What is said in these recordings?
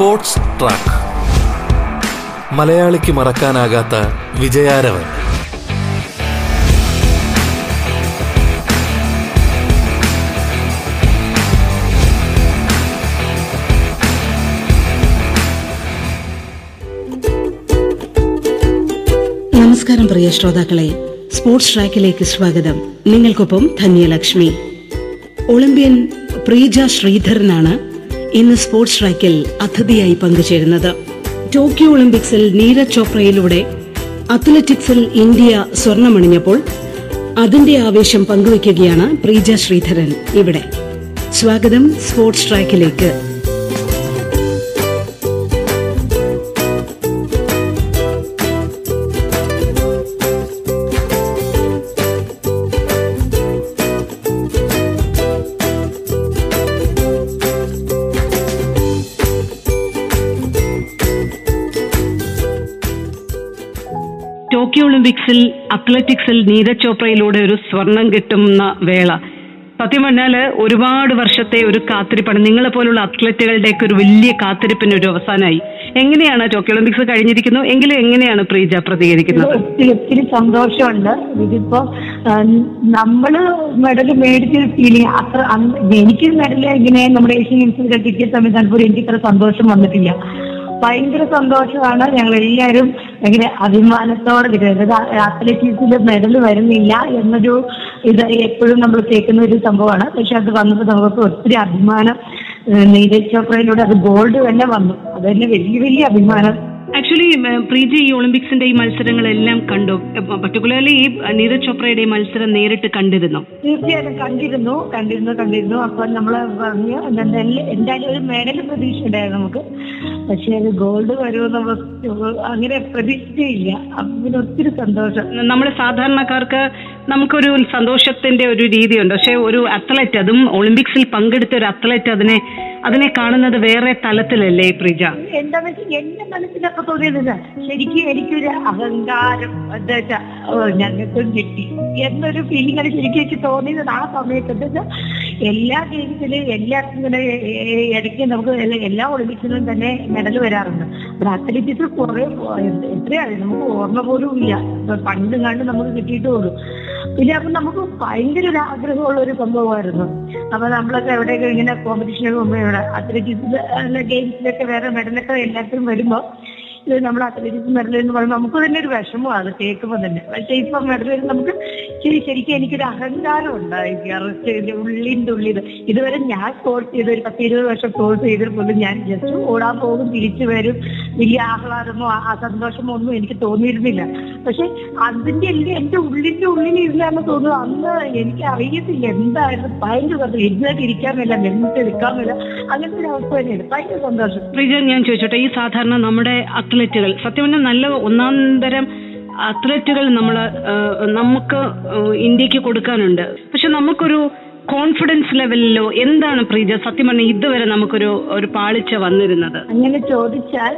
Sports track. മലയാളിക്ക് മറക്കാനാകാത്ത വിജയാരവൻ. നമസ്കാരം പ്രിയ ശ്രോതാക്കളെ. സ്പോർട്സ് ട്രാക്കിലേക്ക് സ്വാഗതം. നിങ്ങൾക്കൊപ്പം ധന്യലക്ഷ്മി. ഒളിമ്പ്യൻ പ്രീജ ശ്രീധരനാണ് ഇന്ന് സ്പോർട്സ് ട്രാക്കിൽ അതിഥിയായി പങ്കുചേരുന്നത് ടോക്കിയോ ഒളിമ്പിക്സിൽ നീരജ് ചോപ്രയിലൂടെ അത്ലറ്റിക്സിൽ ഇന്ത്യ സ്വർണമണിഞ്ഞപ്പോൾ അതിന്റെ ആവേശം പങ്കുവയ്ക്കുകയാണ് പ്രീജ ശ്രീധരൻ ഇവിടെ. സ്വാഗതം സ്പോർട്സ് ട്രാക്കിലേക്ക് ഒളിമ്പിക്സിൽ അത്ലറ്റിക്സിൽ നീരജ് ചോപ്രയിലൂടെ ഒരു സ്വർണം കിട്ടുന്ന വേള. സത്യം പറഞ്ഞാൽ ഒരുപാട് വർഷത്തെ ഒരു കാത്തിരിപ്പാണ്. നിങ്ങളെ പോലുള്ള അത്ലറ്റുകളുടെയൊക്കെ ഒരു വലിയ കാത്തിരിപ്പിന് ഒരു അവസാനമായി. എങ്ങനെയാണ് ടോക്കിയോ ഒളിമ്പിക്സ് കഴിഞ്ഞിരിക്കുന്നു? എങ്കിലും എങ്ങനെയാണ് പ്രീജ പ്രതികരിക്കുന്നത്? ഒത്തിരി ഒത്തിരി സന്തോഷമുണ്ട്. ഇതിപ്പോ നമ്മൾ മെഡൽ മേടിച്ചൊരു ഫീലിംഗ് അത്ര എനിക്ക് മെഡൽ ഇങ്ങനെ നമ്മുടെ ഏഷ്യൻ ഗെയിംസിൽ കിട്ടിയ സമയത്ത് എനിക്ക് ഇത്ര സന്തോഷം വന്നിട്ടില്ല. ഭയങ്കര സന്തോഷമാണ്. ഞങ്ങൾ എല്ലാവരും ഭയങ്കര അഭിമാനത്തോടെ നിൽക്കുന്നത്. അത്ലറ്റിക്സിൽ മെഡൽ വരുന്നില്ല എന്നൊരു ഇത് എപ്പോഴും നമ്മൾ കേൾക്കുന്ന ഒരു സംഭവമാണ്. പക്ഷെ അത് വന്നപ്പോൾ നമുക്ക് ഒത്തിരി അഭിമാനം നീരജ് ചോപ്രയിലൂടെ അത് ഗോൾഡ് തന്നെ വന്നു. അത് തന്നെ വലിയ വലിയ അഭിമാനം. ആക്ച്വലി പ്രീതി ഈ ഒളിമ്പിക്സിന്റെ ഈ മത്സരങ്ങളെല്ലാം കണ്ടു. പർട്ടിക്കുലർലി ഈ നീരജ് ചോപ്രയുടെ ഈ മത്സരം നേരിട്ട് കണ്ടിരുന്നു? തീർച്ചയായിട്ടും കണ്ടിരുന്നു കണ്ടിരുന്നു കണ്ടിരുന്നു. അപ്പൊ നമ്മൾ പറഞ്ഞു എന്തായാലും ഒരു മെഡൽ പ്രതീക്ഷ ഉണ്ടായിരുന്നു നമുക്ക്. പക്ഷെ അത് ഗോൾഡ് വരുമെന്ന് അങ്ങനെ പ്രതീക്ഷിച്ചേയില്ല അപ്പൊ പിന്നെ ഒത്തിരി സന്തോഷം. നമ്മൾ സാധാരണക്കാർക്ക് നമുക്കൊരു സന്തോഷത്തിന്റെ ഒരു രീതിയുണ്ട്. പക്ഷെ ഒരു അത്ലറ്റ് അതും ഒളിമ്പിക്സിൽ പങ്കെടുത്ത ഒരു അത്ലറ്റ് അതിനെ അതിനെ കാണുന്നത് വേറെ തലത്തിലല്ലേ പ്രിജ? എന്താ വെച്ചാൽ എന്റെ മനസ്സിലൊക്കെ തോന്നിയത് ശരിക്കും എനിക്കൊരു അഹങ്കാരം എന്താ വെച്ചാ ഞങ്ങൾക്കും കിട്ടി എന്നൊരു ഫീലിംഗ് ആണ് ശരിക്കും എനിക്ക് തോന്നിയത് ആ സമയത്ത്. എന്താ വെച്ചാൽ എല്ലാ ഗെയിംസിലും എല്ലാവർക്കും ഇങ്ങനെ ഇടയ്ക്ക് നമുക്ക് എല്ലാ- ഒളിമ്പിക്സിലും തന്നെ മെഡൽ വരാറുണ്ട്. ഇവിടെ അത്ലറ്റിക്സ് കുറെ എത്രയാണ് നമുക്ക് ഓർമ്മ പോലും ഇല്ല. പണ്ട് കണ്ട് നമുക്ക് കിട്ടിയിട്ട് പോലും പിന്നെ അപ്പൊ നമുക്ക് ഭയങ്കര ഒരു ആഗ്രഹമുള്ള ഒരു സംഭവമായിരുന്നു. അപ്പൊ നമ്മളൊക്കെ എവിടെയൊക്കെ ഇങ്ങനെ കോമ്പറ്റീഷനൊക്കെ ഇവിടെ അത്ലറ്റിക്സ് ഗെയിംസിലൊക്കെ വേറെ മെഡലൊക്കെ എല്ലാത്തിനും വരുമ്പോ ഇത് നമ്മൾ അത്ലറ്റിക്സ് മെഡൽ എന്ന് പറയുമ്പോൾ നമുക്ക് തന്നെ ഒരു വിഷമമാണ് കേൾക്കുമ്പോൾ തന്നെ. പക്ഷെ ഇപ്പൊ മെഡൽ നമുക്ക് ശരി ശരിക്കും എനിക്കൊരു അഹങ്കാരം ഉണ്ടായി അറസ്റ്റ് ഉള്ളിന്റെ ഉള്ളിൽ ഇതുവരെ ഞാൻ സ്പോർട്സ് ചെയ്ത് ഒരു പത്ത് ഇരുപത് വർഷം സ്പോർട്സ് ചെയ്തിട്ട് പോലും ഞാൻ ജസ്റ്റ് ഓടാൻ പോകും തിരിച്ചു വരും. വലിയ ആഹ്ലാദമോ സന്തോഷമോ ഒന്നും എനിക്ക് തോന്നിയിരുന്നില്ല. പക്ഷെ അതിന്റെ എല്ലാം എന്റെ ഉള്ളിന്റെ ഉള്ളിൽ ഇരുന്നാന്ന് തോന്നുന്നു അന്ന് എനിക്ക് അറിയത്തില്ല എന്തായിരുന്നു. ഭയങ്കര സന്തോഷം. ഇരുന്നായിട്ട് ഇരിക്കാൻ മേല നിന്നിട്ട് എടുക്കാൻ മേല. അങ്ങനത്തെ ഒരു അവസ്ഥ തന്നെയാണ്. ഭയങ്കര സന്തോഷം. പ്രീജ ഞാൻ ചോദിച്ചോട്ടെ ഈ സാധാരണ നമ്മുടെ അത്ലറ്റുകൾ സത്യം പറഞ്ഞാൽ നല്ല ഒന്നാം തരം അത്ലറ്റുകൾ നമ്മൾ നമുക്ക് ഇന്ത്യയ്ക്ക് കൊടുക്കാനുണ്ട്. പക്ഷെ നമുക്കൊരു കോൺഫിഡൻസ് ലെവലിലോ എന്താണ് പ്രീജ? സത്യം പറഞ്ഞാൽ ഇതുവരെ നമുക്കൊരു ഒരു പാളിച്ച വന്നിരുന്നത്. അങ്ങനെ ചോദിച്ചാൽ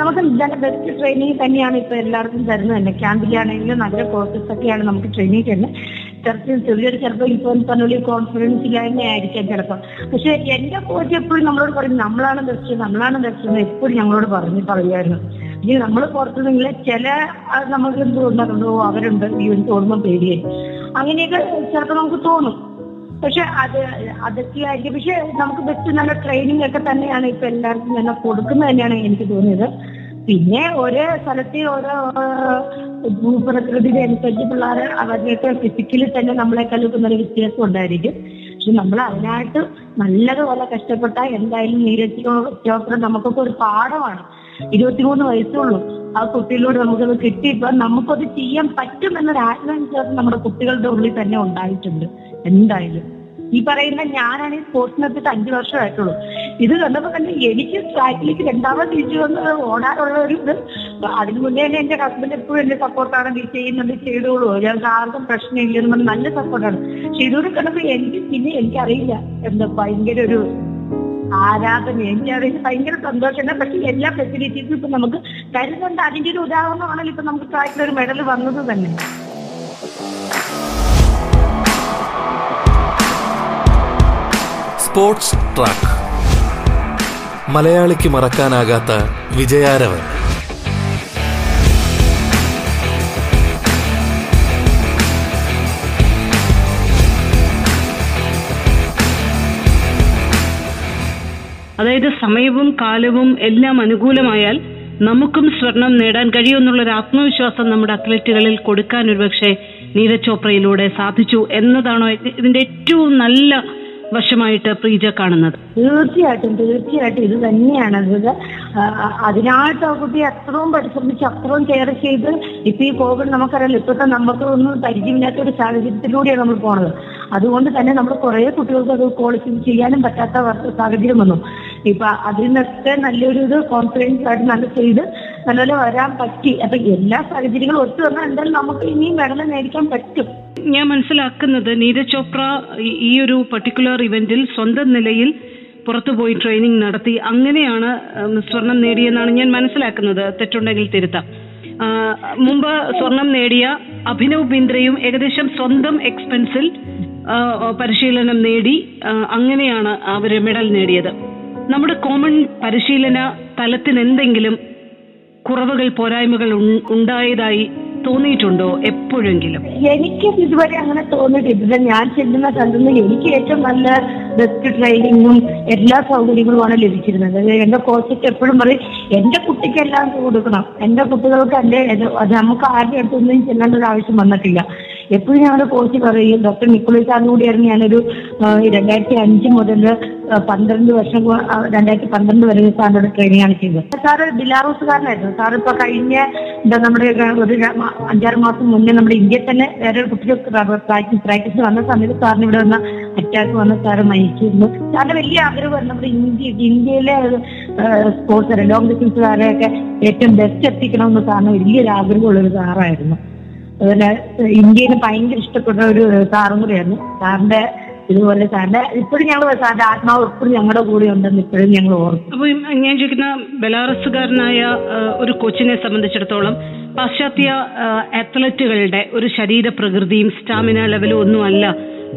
നമുക്ക് നല്ല ബെസ്റ്റ് ട്രെയിനിങ് തന്നെയാണ് ഇപ്പൊ എല്ലാവർക്കും തരുന്നത് തന്നെ. ക്യാമ്പിലാണെങ്കിലും നല്ല കോഴ്സസ് ഒക്കെയാണ് നമുക്ക് ട്രെയിനിങ് തരുന്നത്. ചെറുപ്പം ചെറിയൊരു ചെറുപ്പം ഇപ്പൊ പറഞ്ഞ കോൺഫിഡൻസ് ഇല്ലായ്മ ആയിരിക്കാം ചിലപ്പോൾ പക്ഷെ എന്റെ കോച്ച് എപ്പോഴും നമ്മളോട് പറയും നമ്മളാണ് ബെസ്റ്റ് നമ്മളാണ് ബെസ്റ്റ് എന്ന് എപ്പോഴും ഞങ്ങളോട് പറഞ്ഞു പറയുമായിരുന്നു. ഇനി നമ്മൾ പുറത്ത് നിങ്ങൾ ചില നമുക്ക് ഓ അവരുണ്ട് ഒരു തോന്നുമ്പോൾ പേടിയായി. അങ്ങനെയൊക്കെ ചിലപ്പോൾ നമുക്ക് തോന്നും. പക്ഷെ അത് അതൊക്കെ ആയിരിക്കും. പക്ഷെ നമുക്ക് ബെസ്റ്റ് നല്ല ട്രെയിനിങ് ഒക്കെ തന്നെയാണ് ഇപ്പൊ എല്ലാവർക്കും തന്നെ കൊടുക്കുന്നത് തന്നെയാണ് എനിക്ക് തോന്നിയത്. പിന്നെ ഓരോ സ്ഥലത്തെ ഓരോ ഭൂപ്രകൃതിയുടെ അനുസരിച്ച് പിള്ളേർ അവരുടെയൊക്കെ ഫിസിക്കലി തന്നെ നമ്മളെ കലുക്കുന്ന ഒരു വ്യത്യാസം ഉണ്ടായിരിക്കും. പക്ഷെ നമ്മൾ അതിനായിട്ട് നല്ലതുപോലെ കഷ്ടപ്പെട്ടാൽ എന്തായാലും നീരജിനോ ചോപ്ര നമുക്കൊക്കെ ഒരു പാഠമാണ്. ഇരുപത്തിമൂന്ന് വയസ്സുള്ളൂ ആ കുട്ടിയിലൂടെ നമുക്കത് കിട്ടിയപ്പോ നമുക്കത് ചെയ്യാൻ പറ്റുമെന്നൊരു ആത്മവിശ്വാസം നമ്മുടെ കുട്ടികളുടെ ഉള്ളിൽ തന്നെ ഉണ്ടായിട്ടുണ്ട്. എന്തായാലും. ഈ പറയുന്ന ഞാനാണ് ഈ സ്പോർട്സിനെത്തിട്ട് അഞ്ചു വർഷമായിട്ടുള്ളൂ. ഇത് കണ്ടപ്പോ തന്നെ എനിക്ക് ട്രാക്കിലേക്ക് രണ്ടാമത് തിരിച്ചു വന്ന് ഓടാനുള്ള ഒരു ഇത് അതിന് മുന്നേ തന്നെ എന്റെ ഹസ്ബൻഡ് എപ്പോഴും എന്റെ സപ്പോർട്ടാണ് നീ ചെയ്യുന്നുണ്ട് ചെയ്തോളൂ. ഞങ്ങൾക്ക് ആർക്കും പ്രശ്നമില്ല എന്ന് പറഞ്ഞ് നല്ല സപ്പോർട്ടാണ് പക്ഷെ ഇതുകൂടെ കണ്ടപ്പോ എനിക്ക് പിന്നെ എനിക്കറിയില്ല. എന്താ ഭയങ്കര ഒരു ആരാധന എനിക്ക് എനിക്കറിയില്ല. ഭയങ്കര സന്തോഷമാണ് പക്ഷെ എല്ലാ ഫെസിലിറ്റീസും ഇപ്പൊ നമുക്ക് തരുന്നുണ്ട്. അതിന്റെ ഒരു ഉദാഹരണമാണല്ലോ ഇപ്പൊ നമുക്ക് ട്രാക്കിൽ ഒരു മെഡൽ വന്നത് തന്നെ. സ്പോർട്സ് ട്രാക്ക് മലയാളിക്ക് മറക്കാനാകാത്ത വിജയാരവൻ അതായത് സമയവും കാലവും എല്ലാം അനുകൂലമായാൽ നമുക്കും സ്വർണം നേടാൻ കഴിയുമെന്നുള്ളൊരു ആത്മവിശ്വാസം നമ്മുടെ അത്ലറ്റുകളിൽ കൊടുക്കാൻ ഒരുപക്ഷെ നീരജ് ചോപ്രയിലൂടെ സാധിച്ചു എന്നതാണോ ഇതിന്റെ ഏറ്റവും നല്ല വശമായിട്ട് പ്രീജ കാണുന്നത്? തീർച്ചയായിട്ടും തീർച്ചയായിട്ടും. ഇത് തന്നെയാണ്. അത് അതിനായിട്ട് ആ കുട്ടി അത്രയും പരിശ്രമിച്ച് അത്രയും കെയർ ചെയ്ത് ഇപ്പൊ ഈ കോവിഡ് നമുക്കറിയാലോ ഇപ്പോഴത്തെ നമുക്ക് ഒന്നും പരിചയമില്ലാത്ത ഒരു സാഹചര്യത്തിലൂടെയാണ് നമ്മൾ പോണത്. അതുകൊണ്ട് തന്നെ നമ്മൾ കുറെ കുട്ടികൾക്ക് അത് ക്വാളിഫൈ ചെയ്യാനും പറ്റാത്ത സാഹചര്യം വന്നു. ഇപ്പൊ അതിൽ നിന്നൊക്കെ നല്ലൊരു ഇത് കോൺഫിഡൻസ് ആയിട്ട് നല്ല ചെയ്ത് നല്ലപോലെ വരാൻ പറ്റി. അപ്പൊ എല്ലാ സാഹചര്യങ്ങളും ഒത്തു വന്നാൽ എന്തായാലും നമുക്ക് ഇനിയും മെഡൽ നേടിക്കാൻ പറ്റും. ഞാൻ മനസ്സിലാക്കുന്നത് നീരജ് ചോപ്ര ഈ- ഒരു പർട്ടിക്കുലർ ഇവന്റിൽ സ്വന്തം നിലയിൽ പുറത്തുപോയി ട്രെയിനിങ് നടത്തി. അങ്ങനെയാണ് സ്വർണം നേടിയെന്നാണ് ഞാൻ മനസ്സിലാക്കുന്നത്. തെറ്റുണ്ടെങ്കിൽ തിരുത്താം. മുമ്പ് സ്വർണം നേടിയ അഭിനവ് ബിന്ദ്രയും ഏകദേശം സ്വന്തം എക്സ്പെൻസിൽ പരിശീലനം നേടി അങ്ങനെയാണ് അവർ മെഡൽ നേടിയത്. നമ്മുടെ കോമൺ പരിശീലന തലത്തിന് എന്തെങ്കിലും കുറവുകൾ പോരായ്മകൾ ഉണ്ടായതായി തോന്നിയിട്ടുണ്ടോ എപ്പോഴെങ്കിലും? എനിക്ക് ഇതുവരെ അങ്ങനെ തോന്നിയിട്ടില്ല. ഞാൻ ചെല്ലുന്ന സ്ഥലത്തുനിന്ന് എനിക്ക് ഏറ്റവും നല്ല ബെസ്റ്റ് ട്രെയിനിങ്ങും എല്ലാ സൗകര്യങ്ങളുമാണ് ലഭിച്ചിരുന്നത്. എന്റെ കോച്ചൊക്കെ എപ്പോഴും പറയും എന്റെ കുട്ടിക്ക് എല്ലാം കൊടുക്കണം. എന്റെ കുട്ടികൾക്ക് എന്റെ നമുക്ക് ആരുടെ അടുത്തൊന്നും ചെല്ലേണ്ട ഒരു ആവശ്യം വന്നിട്ടില്ല. എപ്പോഴും ഞങ്ങളുടെ കോച്ച് പറയും ഡോക്ടർ നിക്കുളി സാറിന് കൂടിയായിരുന്നു ഞാനൊരു രണ്ടായിരത്തി അഞ്ച് മുതൽ പന്ത്രണ്ട് വർഷം രണ്ടായിരത്തി പന്ത്രണ്ട് വരെ സാറിനോട് ട്രെയിനിങ് ആണ് ചെയ്തത്. സാറ് ബിലാറൂസുകാരനായിരുന്നു. സാർ ഇപ്പൊ കഴിഞ്ഞ എന്താ നമ്മുടെ ഒരു അഞ്ചാറ് മാസം മുന്നേ നമ്മുടെ ഇന്ത്യയിൽ തന്നെ വേറെ ഒരു കുട്ടികൾക്ക് പ്രാക്ടീസ് പ്രാക്ടീസ് വന്ന സമയത്ത് സാറിന് ഇവിടെ വന്ന അറ്റാക്ക് വന്ന സാറ് മരിച്ചിരുന്നു. സാറിന്റെ വലിയ ആഗ്രഹമായിരുന്നു നമ്മുടെ ഇന്ത്യ ഇന്ത്യയിലെ സ്പോർട്സ് ലോങ് ഡിസ്റ്റൻസുകാരെയൊക്കെ ഏറ്റവും ബെസ്റ്റ് എത്തിക്കണമെന്ന് സാറിന് വലിയൊരു ആഗ്രഹമുള്ള സാറായിരുന്നു. അതുപോലെ ഇന്ത്യയിൽ ഭയങ്കര ഇഷ്ടപ്പെട്ട ഒരു സാറും കൂടിയായിരുന്നു. സാറിന്റെ ഇതുപോലെ സാറിന്റെ ഇപ്പോഴും ഞങ്ങൾ സാറിന്റെ ആത്മാവ് എപ്പോഴും ഞങ്ങളുടെ കൂടെ ഉണ്ടെന്ന് ഇപ്പോഴും ഞങ്ങൾ ഓർക്കും. അപ്പൊ ഞാൻ ചോദിക്കുന്ന ബലാറസുകാരനായ ഒരു കോച്ചിനെ സംബന്ധിച്ചിടത്തോളം പാശ്ചാത്യ അത്ലറ്റുകളുടെ ഒരു ശരീര പ്രകൃതിയും സ്റ്റാമിന ലെവലും ഒന്നുമല്ല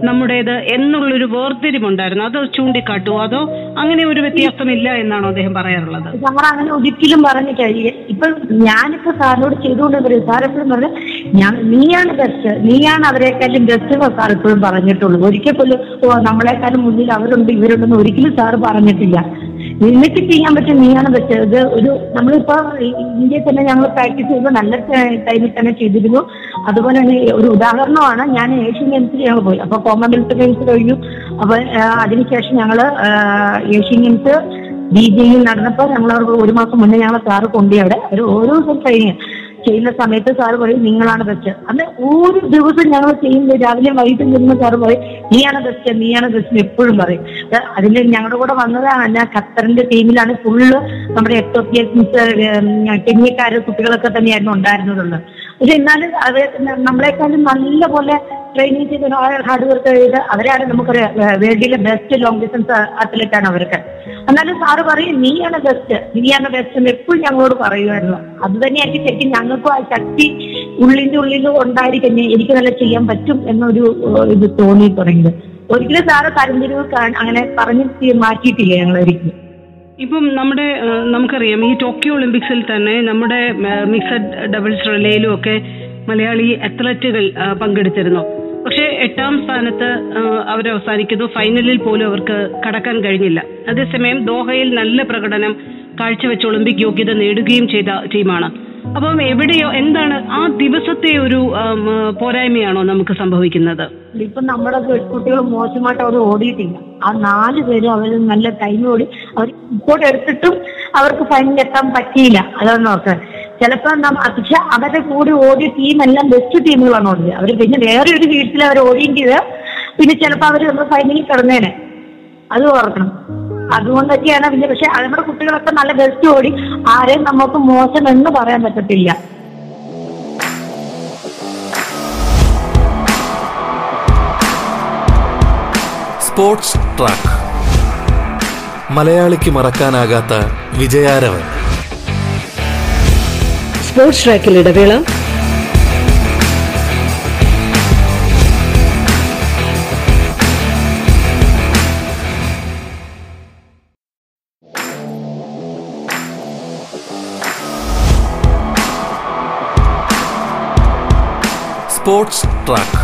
നമ്മുടേത് എന്നുള്ളൊരു വേർതിരിവുണ്ടായിരുന്നു. അത് ചൂണ്ടിക്കാട്ടുമോ അതോ അങ്ങനെ ഒരു വ്യത്യാസമില്ല എന്നാണോ അദ്ദേഹം പറയാറുള്ളത്? സാർ അങ്ങനെ ഒരിക്കലും പറഞ്ഞു കഴിയും ഇപ്പൊ ഞാനിപ്പോ സാറിനോട് ചെയ്തുകൊണ്ട് പറയും സാർ എപ്പോഴും പറഞ്ഞു ഞാൻ നീയാണ് ബെസ്റ്റ് നീയാണ് അവരെക്കാളും ബെസ്റ്റ് സാർ എപ്പോഴും പറഞ്ഞിട്ടുള്ളൂ ഒരിക്കൽ പോലും ഓ നമ്മളെക്കാളും മുന്നിൽ അവരുണ്ട് ഇവരുണ്ടെന്ന് ഒരിക്കലും സാർ പറഞ്ഞിട്ടില്ല. നിനക്ക് ചെയ്യാൻ പറ്റും നീയാണ് ബെസ്റ്റ് ഇത് ഒരു നമ്മളിപ്പോ ഇന്ത്യയിൽ തന്നെ ഞങ്ങൾ പ്രാക്ടീസ് ചെയ്യുമ്പോൾ നല്ല ടൈമിൽ തന്നെ ചെയ്തിരുന്നു. അതുപോലെ തന്നെ ഒരു ഉദാഹരണമാണ് ഞാൻ ഏഷ്യൻ ഗെയിംസിൽ ഞങ്ങൾ പോയി. അപ്പൊ കോമൺവെൽത്ത് ഗെയിംസ് കഴിഞ്ഞു അപ്പൊ അതിനുശേഷം ഞങ്ങൾ ഏഷ്യൻ ഗെയിംസ് ബി ജെയിൽ നടന്നപ്പോൾ ഞങ്ങൾ ഒരു മാസം മുന്നേ ഞങ്ങളെ സാറ് കൊണ്ടുപോയി അവിടെ. ഒരു ഓരോ ദിവസം ട്രെയിനിങ് ചെയ്യുന്ന സമയത്ത് സാറ് പറയും നിങ്ങളാണ് ബെസ്റ്റ് അന്ന് ഒരു ദിവസം ഞങ്ങൾ ചെയ്യുന്നത് രാവിലെ വൈകിട്ടും വരുമ്പോൾ സാറ് പറയും നീയാണ് ബെസ്റ്റ് നീയാണ് ബെസ്റ്റ് എപ്പോഴും പറയും. അത് അതിൽ ഞങ്ങളുടെ കൂടെ വന്നതാണ് ഖത്തറിന്റെ ടീമിലാണ് ഫുള്ള് നമ്മുടെ എക്ടോപ്പിയൻസ് ടെന്നിക്കാര് കുട്ടികളൊക്കെ തന്നെയായിരുന്നു ഉണ്ടായിരുന്നതുള്ളത് പക്ഷെ എന്നാലും അത് നമ്മളെക്കാളും നല്ല പോലെ ട്രെയിനിങ് ചെയ്ത് ഹാർഡ് വർക്ക് ചെയ്ത് അവരാണ് നമുക്കറിയാം വേൾഡിലെ ബെസ്റ്റ് ലോങ് ഡിസ്റ്റൻസ് അത്ലറ്റ് ആണ് അവർക്ക് എന്നാലും സാറ് പറയും നീയാണ് ബെസ്റ്റ് നീയാണ് ബെസ്റ്റ് എന്ന് എപ്പോഴും ഞങ്ങളോട് പറയുമായിരുന്നു. അത് തന്നെയായിരിക്കും ശരിക്കും ഞങ്ങൾക്കും ആ ശക്തി ഉള്ളിന്റെ ഉള്ളിൽ ഉണ്ടായിരിക്കും. എനിക്ക് നല്ല ചെയ്യാൻ പറ്റും എന്നൊരു ഇത് തോന്നി തുടങ്ങിയത് ഒരിക്കലും സാറ് തരംതിരിവ് അങ്ങനെ പറഞ്ഞ് മാറ്റിയിട്ടില്ല ഞങ്ങൾ ഇപ്പം നമ്മുടെ നമുക്കറിയാം ഈ ടോക്കിയോ ഒളിമ്പിക്സിൽ തന്നെ നമ്മുടെ മിക്സഡ് ഡബിൾസ് റിലേയിലും ഒക്കെ മലയാളി അത്ലറ്റുകൾ പങ്കെടുത്തിരുന്നു. പക്ഷെ എട്ടാം സ്ഥാനത്ത് അവർ ഫൈനലിൽ പോലും അവർക്ക് കടക്കാൻ കഴിഞ്ഞില്ല. അതേസമയം ദോഹയിൽ നല്ല പ്രകടനം കാഴ്ചവെച്ച് ഒളിമ്പിക് യോഗ്യത നേടുകയും ചെയ്ത ടീമാണ്. അപ്പം എവിടെയോ എന്താണ് ആ ദിവസത്തെ ഒരു പോരായ്മയാണോ നമുക്ക് സംഭവിക്കുന്നത്? ഇപ്പൊ നമ്മുടെ കുട്ടികൾ മോശമായിട്ട് അവർ ഓടിയിട്ടില്ല. ആ നാല് പേരും അവർ നല്ല ടൈം ഓടി അവർ ഇപ്പോൾ എടുത്തിട്ടും അവർക്ക് ഫൈനൽ എത്താൻ പറ്റിയില്ല. അതാണ് നോക്ക് ചിലപ്പോ നമ്മ- പക്ഷെ അവരുടെ കൂടെ ഓടിയ ടീമെല്ലാം ബെസ്റ്റ് ടീമുകളാണ് ഓടിയത്. അവർ പിന്നെ വേറെ ഒരു വീട്ടിൽ അവർ ഓടുകയും ചെയ്ത് പിന്നെ ചിലപ്പോ അവർ നമ്മൾ ഫൈനലിൽ കിടന്നേനെ. അത് ഓർക്കണം. അതുകൊണ്ടൊക്കെയാണ് പിന്നെ പക്ഷെ നമ്മുടെ കുട്ടികളൊക്കെ നല്ല ബെസ്റ്റ് ഓടി ആരെയും നമുക്ക് മോശം എന്ന് പറയാൻ പറ്റത്തില്ല. Sports track. മലയാളിക്ക് മറക്കാനാകാത്ത വിജയാരവൻ. സ്പോർട്സ് ട്രാക്കിൽ ഇടവേള. Sports track.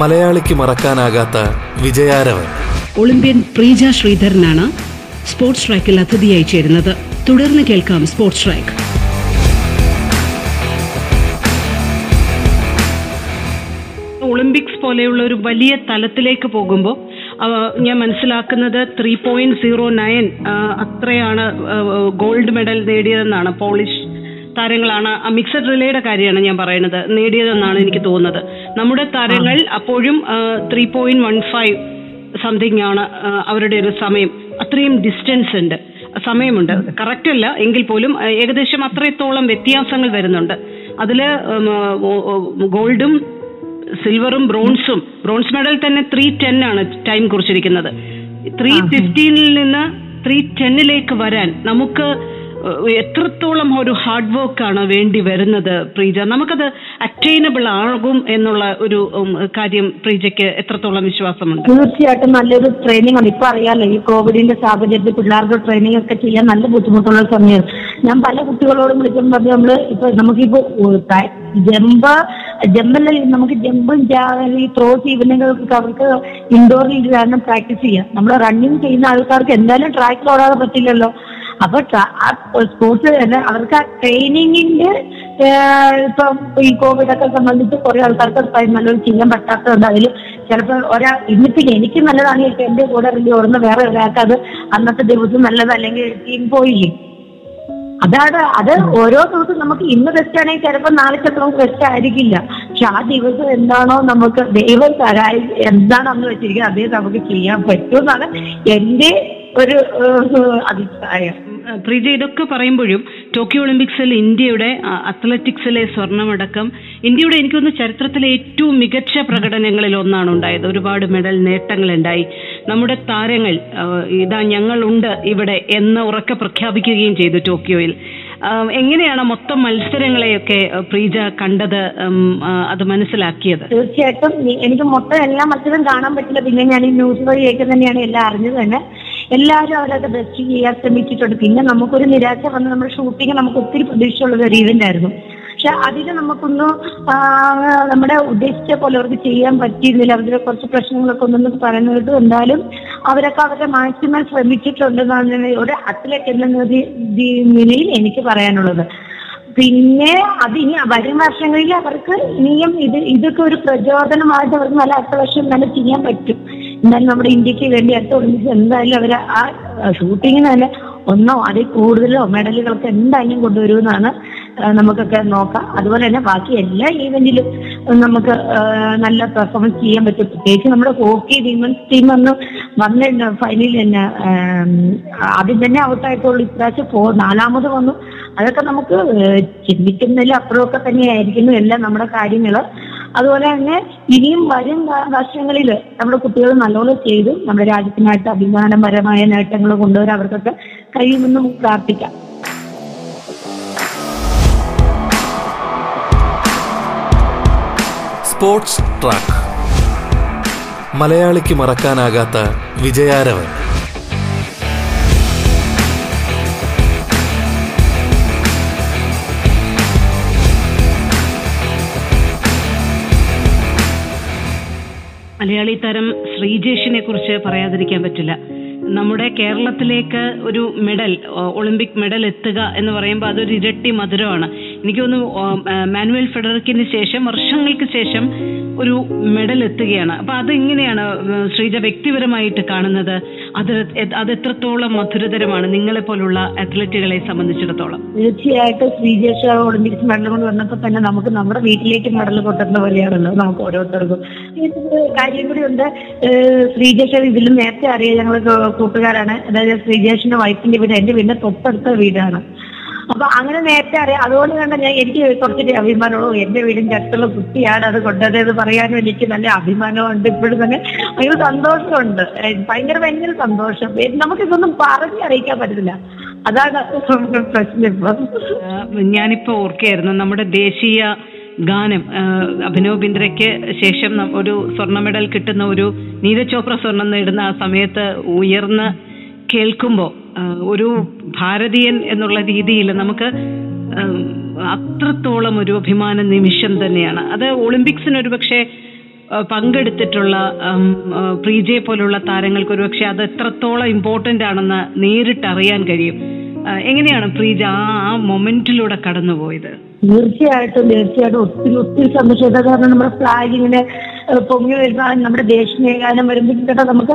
മലയാളിക്ക് മറക്കാനാകാത്ത വിജയാരവൻ. ഒളിമ്പ്യൻ പ്രീജ ശ്രീധരനാണ് സ്പോർട്സ് ട്രാക്കിൽ അതിഥിയായി ചേരുന്നത്. തുടർന്ന് കേൾക്കാം സ്പോർട്സ് ട്രാക്ക്. ഒളിമ്പിക്സ് പോലെയുള്ള ഒരു വലിയ തലത്തിലേക്ക് പോകുമ്പോൾ ഞാൻ മനസ്സിലാക്കുന്നത് ത്രീ പോയിന്റ് സീറോ നയൻ അത്രയാണ് ഗോൾഡ് മെഡൽ നേടിയതെന്നാണ് പോളിഷ് താരങ്ങളാണ്. മിക്സഡ് റിലേയുടെ കാര്യമാണ് ഞാൻ പറയുന്നത്. നേടിയതെന്നാണ് എനിക്ക് തോന്നുന്നത്. നമ്മുടെ താരങ്ങൾ അപ്പോഴും three point one five something ആണ് അവരുടെ ഒരു സമയം. അത്രയും ഡിസ്റ്റൻസ് ഉണ്ട്. സമയമുണ്ട്. കറക്റ്റ് അല്ല. എങ്കിൽ പോലും ഏകദേശം അത്രത്തോളം വ്യത്യാസങ്ങൾ വരുന്നുണ്ട്. അതിൽ ഗോൾഡും സിൽവറും ബ്രോൺസും ബ്രോൺസ് മെഡൽ തന്നെ ത്രീ ടെൻ ആണ് ടൈം കുറിച്ചിരിക്കുന്നത്. ത്രീ ഫിഫ്റ്റീനിൽ നിന്ന് ത്രീ ടെന്നിലേക്ക് വരാൻ നമുക്ക് എത്രത്തോളം ഒരു ഹാർഡ് വർക്ക് ആണ് വേണ്ടി വരുന്നത് പ്രീജ? നമുക്കത് അറ്റൈനബിൾ ആകും എന്നുള്ള ഒരു കാര്യം പ്രീജയ്ക്ക് എത്രത്തോളം വിശ്വാസമുണ്ട്? തീർച്ചയായിട്ടും നല്ലൊരു ട്രെയിനിങ് ആണ്. ഇപ്പൊ അറിയാലോ ഈ കോവിഡിന്റെ സാഹചര്യത്തിൽ പിള്ളേർക്ക് ട്രെയിനിങ് ഒക്കെ ചെയ്യാൻ നല്ല ബുദ്ധിമുട്ടുള്ള സമയം. ഞാൻ പല കുട്ടികളോടും വിളിക്കുമ്പോൾ പറഞ്ഞു നമ്മൾ ഇപ്പൊ നമുക്കിപ്പോ ജമ്പ ജമ്പല്ല നമുക്ക് ജമ്പും ഈ ത്രോ ചെയ്യുന്നവർക്ക് അവർക്ക് ഇൻഡോറിൽ ഇരുന്ന് പ്രാക്ടീസ് ചെയ്യാം. നമ്മൾ റണ്ണിങ് ചെയ്യുന്ന ആൾക്കാർക്ക് എന്തായാലും ട്രാക്കിൽ ഓടാതെ പറ്റില്ലല്ലോ. അപ്പൊ സ്പോർട്സ് അവർക്ക് ആ ട്രെയിനിങ്ങിന്റെ ഇപ്പം ഈ കോവിഡ് ഒക്കെ സംബന്ധിച്ച് കുറെ ആൾക്കാർക്ക് നല്ലൊരു ചെയ്യാൻ പറ്റാത്തതുണ്ട് അതിൽ ചിലപ്പോൾ ഒരാൾ ഇന്നിപ്പം എനിക്ക് നല്ലതാണ് ഇപ്പൊ എന്റെ കൂടെ വലിയ ഓർന്ന് വേറെ ഒരാൾക്ക് അത് അന്നത്തെ ദിവസം നല്ലതല്ലെങ്കിൽ ടീം പോയില്ലേ? അതാണ് അത് ഓരോ ദിവസം നമുക്ക് ഇന്ന് ബെസ്റ്റ് ആണെങ്കിൽ ചിലപ്പോൾ നാളെ ചിലപ്പോൾ ബെസ്റ്റ് ആയിരിക്കില്ല. പക്ഷെ ആ ദിവസം എന്താണോ നമുക്ക് ദൈവം തരായി എന്താണ് അന്ന് വെച്ചിരിക്കുന്നത് അതേ നമുക്ക് ചെയ്യാൻ പറ്റുമെന്നാണ് എന്റെ ഒരു അഭിപ്രായം. പ്രീജ ഇതൊക്കെ പറയുമ്പോഴും ടോക്കിയോ ഒളിമ്പിക്സിൽ ഇന്ത്യയുടെ അത്ലറ്റിക്സിലെ സ്വർണമടക്കം ഇന്ത്യയുടെ എനിക്ക് തോന്നുന്നു ചരിത്രത്തിലെ ഏറ്റവും മികച്ച പ്രകടനങ്ങളിൽ ഒന്നാണ് ഉണ്ടായത്. ഒരുപാട് മെഡൽ നേട്ടങ്ങൾ ഉണ്ടായി നമ്മുടെ താരങ്ങൾ ഇതാ ഞങ്ങളുണ്ട് ഇവിടെ എന്ന് ഉറക്കെ പ്രഖ്യാപിക്കുകയും ചെയ്തു ടോക്കിയോയിൽ. എങ്ങനെയാണ് മൊത്തം മത്സരങ്ങളെയൊക്കെ പ്രീജ കണ്ടത് അത് മനസ്സിലാക്കിയത്? തീർച്ചയായിട്ടും. എനിക്ക് മൊത്തം എല്ലാ മത്സരം കാണാൻ പറ്റില്ല. പിന്നെ ഞാൻ ഈ ന്യൂസ് വഴിയൊക്കെ തന്നെയാണ് എല്ലാം അറിഞ്ഞത് തന്നെ. എല്ലാവരും അവരത് ബെസ്റ്റ് ചെയ്യാൻ ശ്രമിച്ചിട്ടുണ്ട്. പിന്നെ നമുക്കൊരു നിരാശ വന്ന് നമ്മുടെ ഷൂട്ടിങ് നമുക്ക് ഒത്തിരി പ്രതീക്ഷയുള്ള ഒരു ഈവന്റ് ആയിരുന്നു. പക്ഷെ അതിൽ നമുക്കൊന്നും നമ്മുടെ ഉദ്ദേശിച്ച പോലെ അവർക്ക് ചെയ്യാൻ പറ്റിയിരുന്നില്ല. അവരുടെ കുറച്ച് പ്രശ്നങ്ങളൊക്കെ ഒന്നും പറയുന്നത് എന്തായാലും അവരൊക്കെ അവരുടെ മാക്സിമം ശ്രമിച്ചിട്ടുണ്ടെന്നാണ് ഒരു അത്ലറ്റ് എന്ന നിലയിൽ- എനിക്ക് പറയാനുള്ളത്. പിന്നെ അത് ഇനി വരും വർഷങ്ങളിൽ അവർക്ക് ഇനിയും ഇത് ഇതൊക്കെ ഒരു പ്രചോദനമായിട്ട് അവർക്ക് നല്ല വർഷം നല്ല ചെയ്യാൻ പറ്റും. എന്നാലും നമ്മുടെ ഇന്ത്യയ്ക്ക് വേണ്ടി അടുത്ത ഒളിമ്പിക്സ് എന്തായാലും അവർ ആ ഷൂട്ടിങ്ങിന് തന്നെ ഒന്നോ അതിൽ കൂടുതലോ മെഡലുകളൊക്കെ എന്തായാലും കൊണ്ടുവരുമെന്നാണ് നമുക്കൊക്കെ നോക്കാം. അതുപോലെ തന്നെ ബാക്കി എല്ലാ ഈവന്റിലും നമുക്ക് നല്ല പെർഫോമൻസ് ചെയ്യാൻ പറ്റും. പ്രത്യേകിച്ച് നമ്മുടെ ഹോക്കി വിമൻസ് ടീം വന്ന് വന്നിട്ടുണ്ട് ഫൈനലിൽ തന്നെ ആദ്യം തന്നെ ഔട്ടായിട്ടുള്ളൂ ഇപ്രാവശ്യം പോ നാലാമത് വന്നു. അതൊക്കെ നമുക്ക് ചിന്തിക്കുന്നതിൽ അപ്പുറമൊക്കെ തന്നെയായിരിക്കുന്നു എല്ലാം നമ്മുടെ കാര്യങ്ങൾ അതുപോലെ തന്നെ ഇനിയും വരും വർഷങ്ങളിൽ നമ്മുടെ കുട്ടികൾ നല്ലോണം ചെയ്തു നമ്മുടെ രാജ്യത്തിനായിട്ട് അഭിമാനപരമായ നേട്ടങ്ങൾ കൊണ്ടുവരാൻ അവർക്കൊക്കെ കഴിയുമെന്ന് പ്രാർത്ഥിക്കാം. Sports track. മലയാളിക്ക് മറക്കാനാകാത്ത വിജയാരവൻ. മലയാളി താരം ശ്രീജേഷിനെ കുറിച്ച് പറയാതിരിക്കാൻ പറ്റില്ല. നമ്മുടെ കേരളത്തിലേക്ക് ഒരു മെഡൽ ഒളിമ്പിക് മെഡൽ എത്തുക എന്ന് പറയുമ്പോൾ അതൊരു ഇരട്ടി മധുരമാണ്. എനിക്ക് തോന്നുന്നു മാനുവൽ ഫെഡറിക്കിന് ശേഷം വർഷങ്ങൾക്ക് ശേഷം ഒരു മെഡൽ എത്തുകയാണ്. അപ്പൊ അത് എങ്ങനെയാണ് ശ്രീജ വ്യക്തിപരമായിട്ട് കാണുന്നത്? അത് അത് എത്രത്തോളം മധുരതരമാണ് നിങ്ങളെ പോലുള്ള അത്ലറ്റുകളെ സംബന്ധിച്ചിടത്തോളം? തീർച്ചയായിട്ടും ശ്രീജേഷ് ഒളിമ്പിക്സ് മെഡൽ കൊണ്ട് വന്നപ്പോൾ തന്നെ നമുക്ക് നമ്മുടെ വീട്ടിലേക്ക് മെഡൽ കൊണ്ടുവരുന്ന പോലെയാണല്ലോ നമുക്ക് ഓരോരുത്തർക്കും. കാര്യം കൂടി ഉണ്ട്. ശ്രീജേഷ ഇതിൽ നേരത്തെ അറിയാം ഞങ്ങൾ കൂട്ടുകാരാണ്. അതായത് ശ്രീജേഷിന്റെ വൈഫിന്റെ വീട് എന്റെ വീടിന്റെ തൊട്ടടുത്ത വീടാണ്. അപ്പൊ അങ്ങനെ നേരത്തെ അറിയാം. അതുകൊണ്ട് തന്നെ ഞാൻ എനിക്ക് കുറച്ചൊരു അഭിമാനമുള്ളൂ. എന്റെ വീടിന്റെ അടുത്തുള്ള കുട്ടിയാണ് അത് എന്ന് പറയാനും എനിക്ക് നല്ല അഭിമാനമുണ്ട് ഇപ്പോഴും തന്നെ ഭയങ്കര സന്തോഷമുണ്ട്. ഭയങ്കര ഭയങ്കര സന്തോഷം. ഇതൊന്നും നമുക്കിതൊന്നും പറഞ്ഞറിയിക്കാൻ പറ്റില്ല അതാണ് പ്രശ്നം ഇപ്പം. ഞാനിപ്പോ ഓർക്കുകയായിരുന്നു. നമ്മുടെ ദേശീയ ഗാനം അഭിനവ് ബിന്ദ്രയ്ക്ക് ശേഷം ഒരു സ്വർണ മെഡൽ കിട്ടുന്ന ഒരു നീരജ് ചോപ്ര സ്വർണം നേടുന്ന ആ സമയത്ത് ഉയർന്ന് കേൾക്കുമ്പോൾ ഒരു ഭാരതീയൻ എന്നുള്ള രീതിയിൽ നമുക്ക് അത്രത്തോളം ഒരു അഭിമാന നിമിഷം തന്നെയാണ്. അത് ഒളിമ്പിക്സിന് ഒരുപക്ഷെ പങ്കെടുത്തിട്ടുള്ള പ്രീജയെ പോലുള്ള താരങ്ങൾക്ക് ഒരുപക്ഷെ അത് എത്രത്തോളം ഇമ്പോർട്ടന്റ് ആണെന്ന് നേരിട്ട് അറിയാൻ കഴിയും. എങ്ങനെയാണ് പ്രീജ ആ മൊമെന്റിലൂടെ കടന്നുപോയത്? തീർച്ചയായിട്ടും തീർച്ചയായിട്ടും ഒത്തിരി ഒത്തിരി സന്തോഷം കാരണം നമ്മുടെ ഫ്ലാഗ് ഇങ്ങനെ പൊങ്ങി വരുന്ന നമ്മുടെ ദേശീയ ഗാനം നമുക്ക്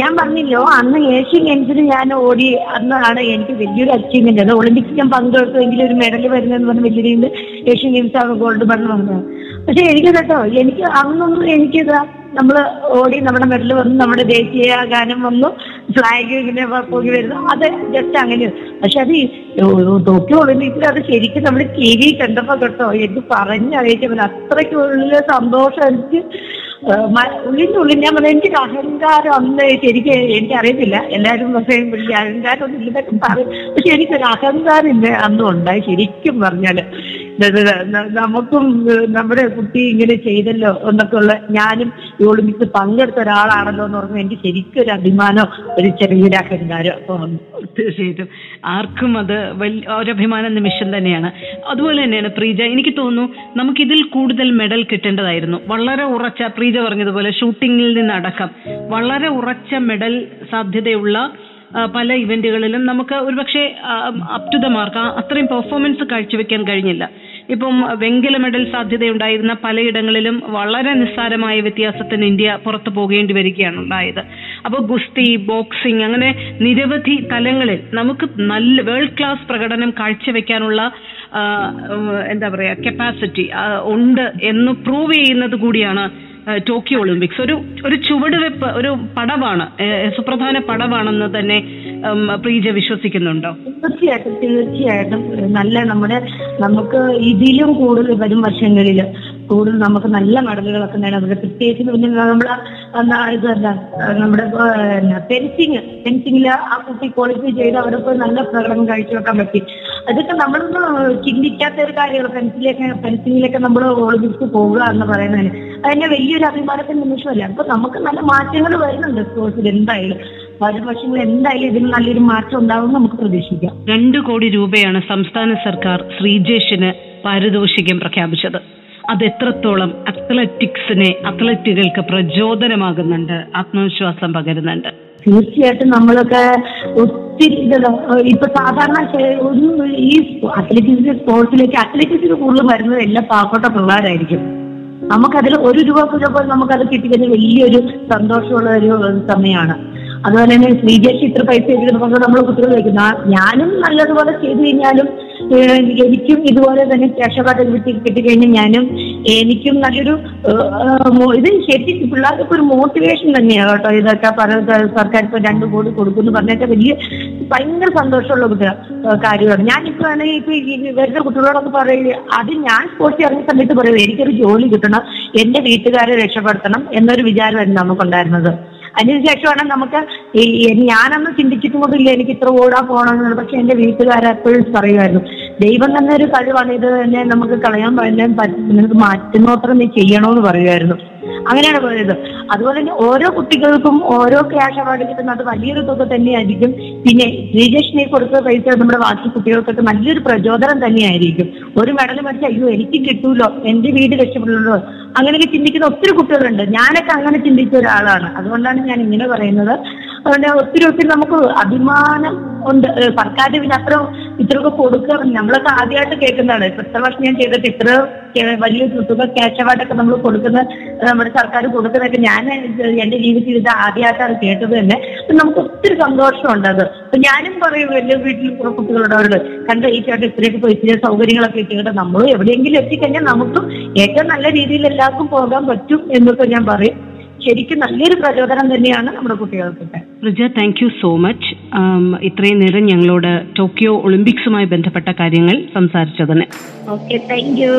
ഞാൻ പറഞ്ഞില്ലോ അന്ന് ഏഷ്യൻ ഗെയിംസിന് ഞാൻ ഓടി അന്നാണ് എനിക്ക് വലിയൊരു അച്ചീവ്മെന്റ് അത് ഒളിമ്പിക്സ് ഞാൻ പങ്കെടുത്തെങ്കിൽ ഒരു മെഡൽ വരുന്നതെന്ന് പറഞ്ഞ വലിയ രീതിയിൽ ഏഷ്യൻ ഗെയിംസ് ആണ് ഗോൾഡ് മെഡൽ വന്നത്. പക്ഷെ എനിക്ക് കേട്ടോ എനിക്ക് അന്നൊന്നും എനിക്കിതാ നമ്മൾ ഓടി നമ്മുടെ മെഡൽ വന്നു നമ്മുടെ ദേശീയ ഗാനം വന്നു ഫ്ലാഗ് ഇങ്ങനെ വരുന്നു. അത് ജസ്റ്റ് അങ്ങനെ. പക്ഷെ അത് ടോക്കിയോ ഒളിമ്പിക്സിൽ അത് ശരിക്കും നമ്മൾ ടി വി കണ്ടപ്പോ കേട്ടോ എനിക്ക് പറഞ്ഞറിയിക്കാൻ പറ്റില്ല. അത്രയ്ക്ക് ഉള്ളിലെ സന്തോഷം എനിക്ക് ഉള്ളിൽ ഞാൻ പറഞ്ഞു എനിക്ക് അഹങ്കാരം അന്ന് ശരിക്കും എനിക്ക് അറിയത്തില്ല. എല്ലാവരും പറയും വലിയ അഹങ്കാരം ഒന്നും ഇല്ലെന്നൊക്കെ പറയും. പക്ഷെ എനിക്കൊരു അഹങ്കാരം ഇല്ല അന്നും ഉണ്ടായി ശരിക്കും പറഞ്ഞാൽ. നമുക്കും നമ്മുടെ കുട്ടി ഇങ്ങനെ ചെയ്തല്ലോ എന്നൊക്കെ ഉള്ള ഞാനും ഈ ഒളിമ്പിക്സ് പങ്കെടുത്ത ഒരാളാണല്ലോ എന്ന് പറഞ്ഞാൽ എനിക്ക് ശരിക്കും ഒരു അഭിമാനം ഒരു ചെറിയൊരു അഹങ്കാരം തീർച്ചയായിട്ടും. ആർക്കും അത് വലിയ അഭിമാന നിമിഷം തന്നെയാണ്. അതുപോലെ തന്നെയാണ് പ്രീജ എനിക്ക് തോന്നുന്നു നമുക്കിതിൽ കൂടുതൽ മെഡൽ കിട്ടേണ്ടതായിരുന്നു. വളരെ ഉറച്ച പ്രീജ പറഞ്ഞതുപോലെ ഷൂട്ടിങ്ങിൽ നിന്നടക്കം വളരെ ഉറച്ച മെഡൽ സാധ്യതയുള്ള പല ഇവന്റുകളിലും നമുക്ക് ഒരുപക്ഷെ അപ് ടു ദ മാർക്ക് അത്രയും പെർഫോമൻസ് കാഴ്ചവെക്കാൻ കഴിഞ്ഞില്ല. ഇപ്പം വെങ്കല മെഡൽ സാധ്യതയുണ്ടായിരുന്ന പലയിടങ്ങളിലും വളരെ നിസ്സാരമായ വ്യത്യാസത്തിന് ഇന്ത്യ പുറത്തു പോകേണ്ടി വരികയാണ് ഉണ്ടായത്. അപ്പോൾ ഗുസ്തി ബോക്സിംഗ് അങ്ങനെ നിരവധി തലങ്ങളിൽ നമുക്ക് നല്ല വേൾഡ് ക്ലാസ് പ്രകടനം കാഴ്ചവെക്കാനുള്ള എന്താ പറയാ കപ്പാസിറ്റി ഉണ്ട് എന്ന് പ്രൂവ് ചെയ്യുന്നത് കൂടിയാണ് ടോക്കിയോ ഒളിമ്പിക്സ്. ഒരു ഒരു ചുവടുവെപ്പ് ഒരു പടവാണ് സുപ്രധാന പടവാണെന്ന് തന്നെ പ്രീജ വിശ്വസിക്കുന്നുണ്ടോ? തീർച്ചയായിട്ടും തീർച്ചയായിട്ടും. നല്ല നമ്മുടെ നമുക്ക് ഇതിലും കൂടുതൽ വരും വർഷങ്ങളിൽ കൂടുതൽ നമുക്ക് നല്ല മെഡലുകളൊക്കെ നേടാൻ പറ്റും. പ്രത്യേകിച്ച് പിന്നെ നമ്മളെ എന്താ ഇതല്ല നമ്മുടെ ഫെൻസിങ് ഫെൻസിങ്ങിൽ ആ കുട്ടി ക്വാളിഫൈ ചെയ്ത് അവർക്ക് നല്ല പ്രകടനം കാഴ്ചവെക്കാൻ പറ്റി. അതൊക്കെ നമ്മളൊന്ന് ചിന്തിക്കാത്ത ഒരു കാര്യമാണ്. ഫെൻസിലേക്ക് ഫെൻസിങ്ങിലൊക്കെ നമ്മൾ ഒളിമ്പിക്സ് പോവുക എന്ന് പറയുന്നതിന്. അതിന്റെ വലിയൊരു അഭിമാനത്തിന്റെ നിമിഷമല്ല. അപ്പൊ നമുക്ക് നല്ല മാറ്റങ്ങൾ വരുന്നുണ്ട് സ്പോർട്സിൽ എന്തായാലും. നല്ലൊരു നമുക്ക് പ്രതീക്ഷിക്കാം. രണ്ട് കോടി രൂപയാണ് സംസ്ഥാന സർക്കാർ ശ്രീജേഷിന് പാരിതോഷികം പ്രഖ്യാപിച്ചത്. അത് എത്രത്തോളം അത്ലറ്റിക്സിനെ അത്ലറ്റുകൾക്ക് പ്രചോദനമാകുന്നുണ്ട് ആത്മവിശ്വാസം പകരുന്നുണ്ട്? തീർച്ചയായിട്ടും നമ്മളൊക്കെ ഒത്തിരി ഇപ്പൊ സാധാരണ ഒരു ഈ അത്ലറ്റിക്സിന്റെ സ്പോർട്സിലേക്ക് അത്ലറ്റിക്സിന് കൂടുതൽ വരുന്നത് എല്ലാ പാവപ്പെട്ട പിള്ളേരായിരിക്കും. നമുക്കതിൽ ഒരു രൂപ പോലും നമുക്കത് കിട്ടിക്കുന്ന വലിയൊരു സന്തോഷമുള്ള ഒരു സമയമാണ്. അതുപോലെ തന്നെ ശ്രീജേഷ് ഇത്ര പൈസ എടുക്കുന്നത് നമ്മൾ കുട്ടികൾ വയ്ക്കുന്ന ഞാനും നല്ലതുപോലെ ചെയ്തു കഴിഞ്ഞാലും എനിക്കും ഇതുപോലെ തന്നെ രക്ഷപാട്ട് കിട്ടി കിട്ടിക്കഴിഞ്ഞ ഞാനും എനിക്കും നല്ലൊരു ഇത് ശരി പിള്ളേർക്ക് ഒരു മോട്ടിവേഷൻ തന്നെയാണ് കേട്ടോ. ഇതൊക്കെ പറഞ്ഞ സർക്കാർ ഇപ്പൊ രണ്ടു കോടി കൊടുക്കുന്നു പറഞ്ഞൊക്കെ വലിയ ഭയങ്കര സന്തോഷമുള്ള കാര്യമാണ് ഞാനിപ്പോ ആണെങ്കിൽ ഇപ്പൊ വരുന്ന കുട്ടികളോടൊക്കെ പറയുക അത് ഞാൻ സ്പോർട്സ് ഇറങ്ങിയ സമയത്ത് പറയുന്നത് എനിക്കൊരു ജോലി കിട്ടണം എന്റെ വീട്ടുകാരെ രക്ഷപ്പെടുത്തണം എന്നൊരു വിചാരമായിരുന്നു നമുക്കുണ്ടായിരുന്നത്. അതിനുശേഷമാണ് നമുക്ക് ഞാനന്ന് ചിന്തിച്ചിട്ട് കൂടില്ല എനിക്ക് ഇത്ര ഓടാൻ പോകണമെന്ന് പക്ഷെ എന്റെ വീട്ടുകാരെപ്പോഴും പറയുമായിരുന്നു ദൈവം തന്നെ ഒരു കഴിവാണ് ഇത് തന്നെ നമുക്ക് കളയാൻ പറ്റുന്നത് മാറ്റുന്നോത്രം നീ ചെയ്യണോന്ന് പറയുമായിരുന്നു. അങ്ങനെയാണ് പോയത് അതുപോലെ തന്നെ ഓരോ കുട്ടികൾക്കും ഓരോ ക്യാഷ് അവാർഡ് കിട്ടുന്നത് അത് വലിയൊരു തുക തന്നെയായിരിക്കും. പിന്നെ ശ്രീകൃഷ്ണയെ കൊടുത്ത പൈസ നമ്മുടെ ബാക്കി കുട്ടികൾക്കൊക്കെ നല്ലൊരു പ്രചോദനം തന്നെയായിരിക്കും. ഒരു മെഡൽ മേടിച്ച അയ്യോ എനിക്ക് കിട്ടൂലോ? എന്റെ വീട് രക്ഷപ്പെടുള്ളൂ. അങ്ങനെയൊക്കെ ചിന്തിക്കുന്ന ഒത്തിരി കുട്ടികളുണ്ട്. ഞാനൊക്കെ അങ്ങനെ ചിന്തിച്ച ഒരാളാണ്. അതുകൊണ്ടാണ് ഞാൻ ഇങ്ങനെ പറയുന്നത്. അതുകൊണ്ട് ഒത്തിരി ഒത്തിരി നമുക്ക് അഭിമാനം ഉണ്ട്. സർക്കാർ പിന്നെ അത്ര ഇത്രയൊക്കെ കൊടുക്കുക നമ്മളൊക്കെ ആദ്യമായിട്ട് കേൾക്കുന്നതാണ്. ഇത്ര വർഷം ഞാൻ ചെയ്തിട്ട് ഇത്ര വലിയ തുക ക്യാഷ് അവാർഡൊക്കെ നമ്മൾ കൊടുക്കുന്ന നമ്മുടെ സർക്കാർ കൊടുക്കുന്നതൊക്കെ ഞാൻ എന്റെ ജീവിതത്തിൽ ഇത് ആദ്യമായിട്ടാണ് കേട്ടത് തന്നെ. നമുക്ക് ഒത്തിരി സന്തോഷമുണ്ട് അത്. അപ്പൊ ഞാനും പറയും എല്ലാ വീട്ടിൽ കുറെ കുട്ടികളോട് അവരോട് കണ്ട ഈ ചേട്ടൻ ഇത്രയൊക്കെ പോയി ഇത്തിരി സൗകര്യങ്ങളൊക്കെ ഇട്ടിട്ട് നമ്മൾ എവിടെയെങ്കിലും എത്തിക്കഴിഞ്ഞാൽ നമുക്കും ഏറ്റവും നല്ല രീതിയിൽ എല്ലാവർക്കും പോകാൻ പറ്റും എന്നൊക്കെ ഞാൻ പറയും. ശരിക്കും നല്ലൊരു പ്രചോദനം തന്നെയാണ് നമ്മുടെ കുട്ടികൾക്കൊക്കെ. റിജ താങ്ക് യു സോ മച്ച് ഇത്രയും നേരം ഞങ്ങളോട് ടോക്കിയോ ഒളിമ്പിക്സുമായി ബന്ധപ്പെട്ട കാര്യങ്ങൾ സംസാരിച്ചതിന്. Okay thank you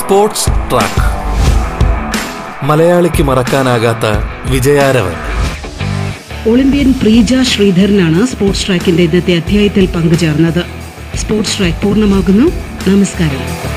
sports track മലയാളിക്ക് മറക്കാനാകാത്ത വിജയാരവൻ. ഒളിമ്പ്യൻ പ്രീജ ശ്രീധരനാണ് സ്പോർട്സ് ട്രാക്കിന്റെ ഇന്നത്തെ അധ്യായത്തിൽ പങ്കുചേർന്നത്. സ്പോർട്സ് ട്രാക്ക് പൂർണമാകുന്നു. നമസ്കാരം